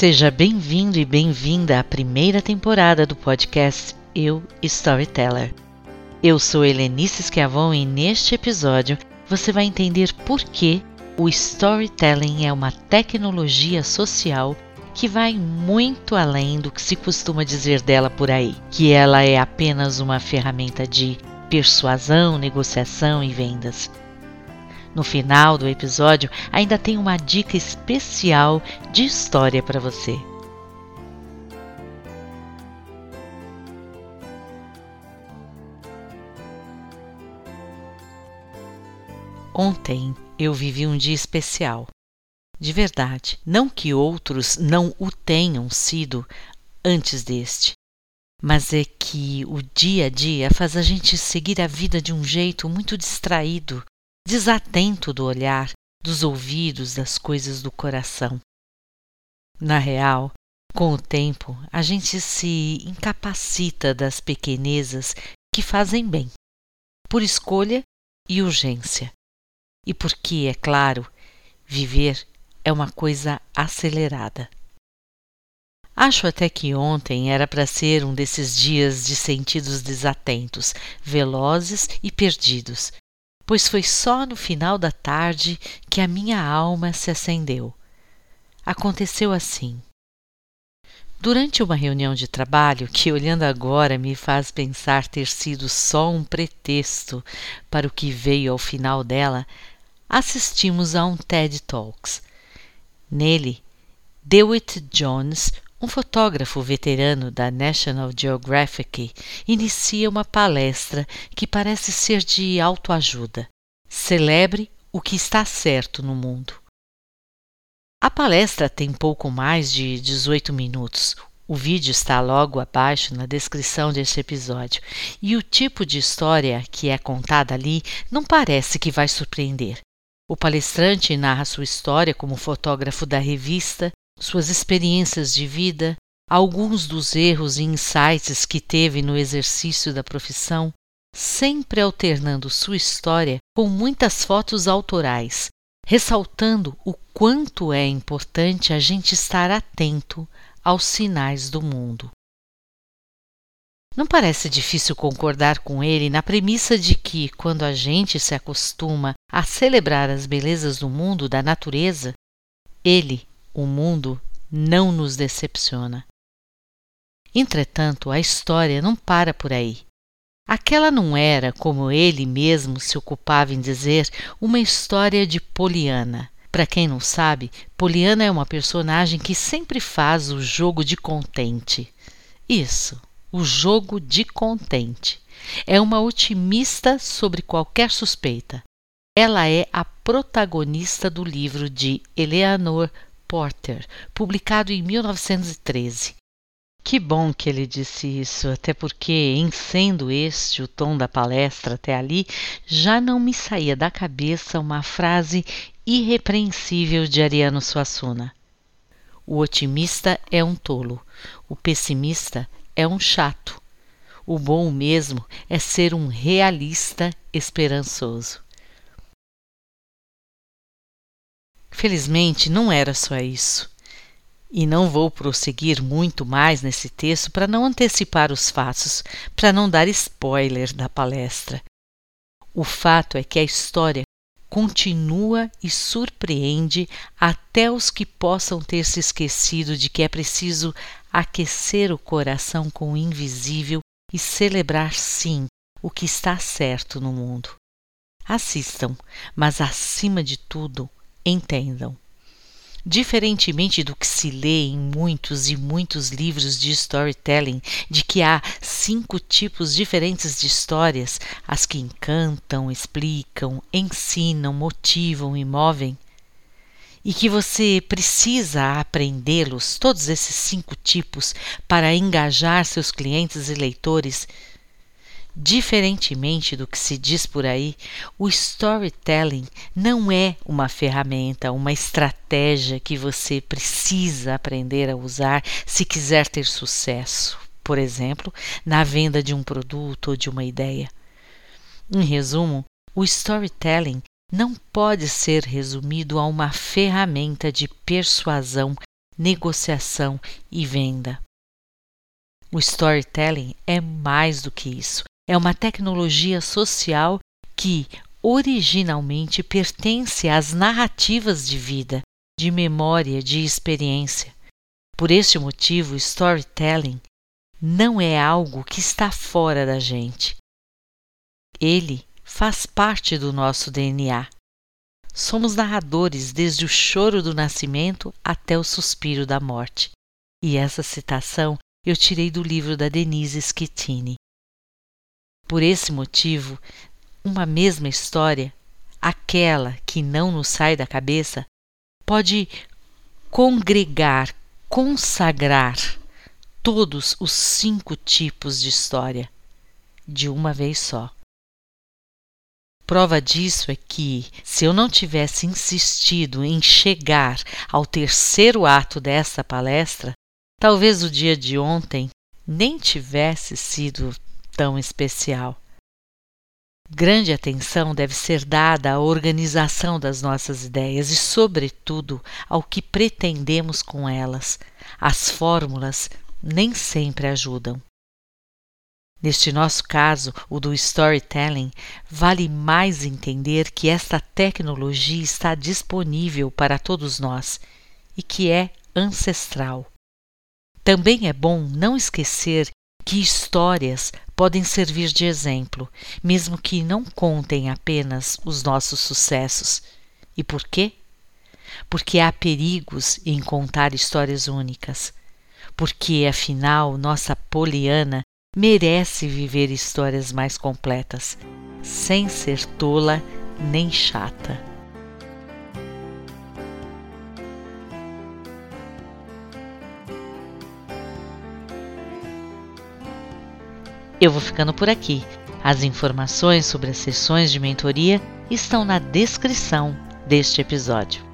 Seja bem-vindo e bem-vinda à primeira temporada do podcast Eu Storyteller. Eu sou Helenice Schiavon e neste episódio você vai entender por que o storytelling é uma tecnologia social que vai muito além do que se costuma dizer dela por aí, que ela é apenas uma ferramenta de persuasão, negociação e vendas. No final do episódio, ainda tem uma dica especial de história para você. Ontem eu vivi um dia especial. De verdade, não que outros não o tenham sido antes deste, mas é que o dia a dia faz a gente seguir a vida de um jeito muito distraído, desatento do olhar, dos ouvidos, das coisas do coração. Na real, com o tempo, a gente se incapacita das pequenezas que fazem bem, por escolha e urgência. E porque, é claro, viver é uma coisa acelerada. Acho até que ontem era para ser um desses dias de sentidos desatentos, velozes e perdidos, pois foi só no final da tarde que a minha alma se acendeu. Aconteceu assim. Durante uma reunião de trabalho, que olhando agora me faz pensar ter sido só um pretexto para o que veio ao final dela, assistimos a um TED Talks. Nele, DeWitt Jones, um fotógrafo veterano da National Geographic inicia uma palestra que parece ser de autoajuda. Celebre o que está certo no mundo. A palestra tem pouco mais de 18 minutos. O vídeo está logo abaixo na descrição deste episódio. E o tipo de história que é contada ali não parece que vai surpreender. O palestrante narra sua história como fotógrafo da revista suas experiências de vida, alguns dos erros e insights que teve no exercício da profissão, sempre alternando sua história com muitas fotos autorais, ressaltando o quanto é importante a gente estar atento aos sinais do mundo. Não parece difícil concordar com ele na premissa de que, quando a gente se acostuma a celebrar as belezas do mundo, da natureza, ele o mundo não nos decepciona. Entretanto, a história não para por aí. Aquela não era, como ele mesmo se ocupava em dizer, uma história de Poliana. Para quem não sabe, Poliana é uma personagem que sempre faz o jogo de contente. Isso, o jogo de contente. É uma otimista sobre qualquer suspeita. Ela é a protagonista do livro de Eleanor Porter, publicado em 1913. Que bom que ele disse isso, até porque, em sendo este o tom da palestra até ali, já não me saía da cabeça uma frase irrepreensível de Ariano Suassuna. O otimista é um tolo, o pessimista é um chato. O bom mesmo é ser um realista esperançoso. Felizmente, não era só isso. E não vou prosseguir muito mais nesse texto para não antecipar os fatos, para não dar spoiler da palestra. O fato é que a história continua e surpreende até os que possam ter se esquecido de que é preciso aquecer o coração com o invisível e celebrar sim o que está certo no mundo. Assistam, mas acima de tudo, entendam. Diferentemente do que se lê em muitos e muitos livros de storytelling, de que há cinco tipos diferentes de histórias, as que encantam, explicam, ensinam, motivam e movem, e que você precisa aprendê-los, todos esses cinco tipos, para engajar seus clientes e leitores, Diferentemente do que se diz por aí, o storytelling não é uma ferramenta, uma estratégia que você precisa aprender a usar se quiser ter sucesso, por exemplo, na venda de um produto ou de uma ideia. Em resumo, o storytelling não pode ser resumido a uma ferramenta de persuasão negociação e venda. O storytelling é mais do que isso. É uma tecnologia social que originalmente pertence às narrativas de vida, de memória, de experiência. Por este motivo, storytelling não é algo que está fora da gente. Ele faz parte do nosso DNA. Somos narradores desde o choro do nascimento até o suspiro da morte. E essa citação eu tirei do livro da Denise Schettini. Por esse motivo, uma mesma história, aquela que não nos sai da cabeça, pode congregar, consagrar todos os cinco tipos de história de uma vez só. Prova disso é que, se eu não tivesse insistido em chegar ao terceiro ato dessa palestra, talvez o dia de ontem nem tivesse sido tão especial. Grande atenção deve ser dada à organização das nossas ideias e, sobretudo, ao que pretendemos com elas. As fórmulas nem sempre ajudam. Neste nosso caso, o do storytelling, vale mais entender que esta tecnologia está disponível para todos nós e que é ancestral. Também é bom não esquecer que histórias podem servir de exemplo, mesmo que não contem apenas os nossos sucessos. E por quê? Porque há perigos em contar histórias únicas. Porque, afinal, nossa Poliana merece viver histórias mais completas, sem ser tola nem chata. Eu vou ficando por aqui. As informações sobre as sessões de mentoria estão na descrição deste episódio.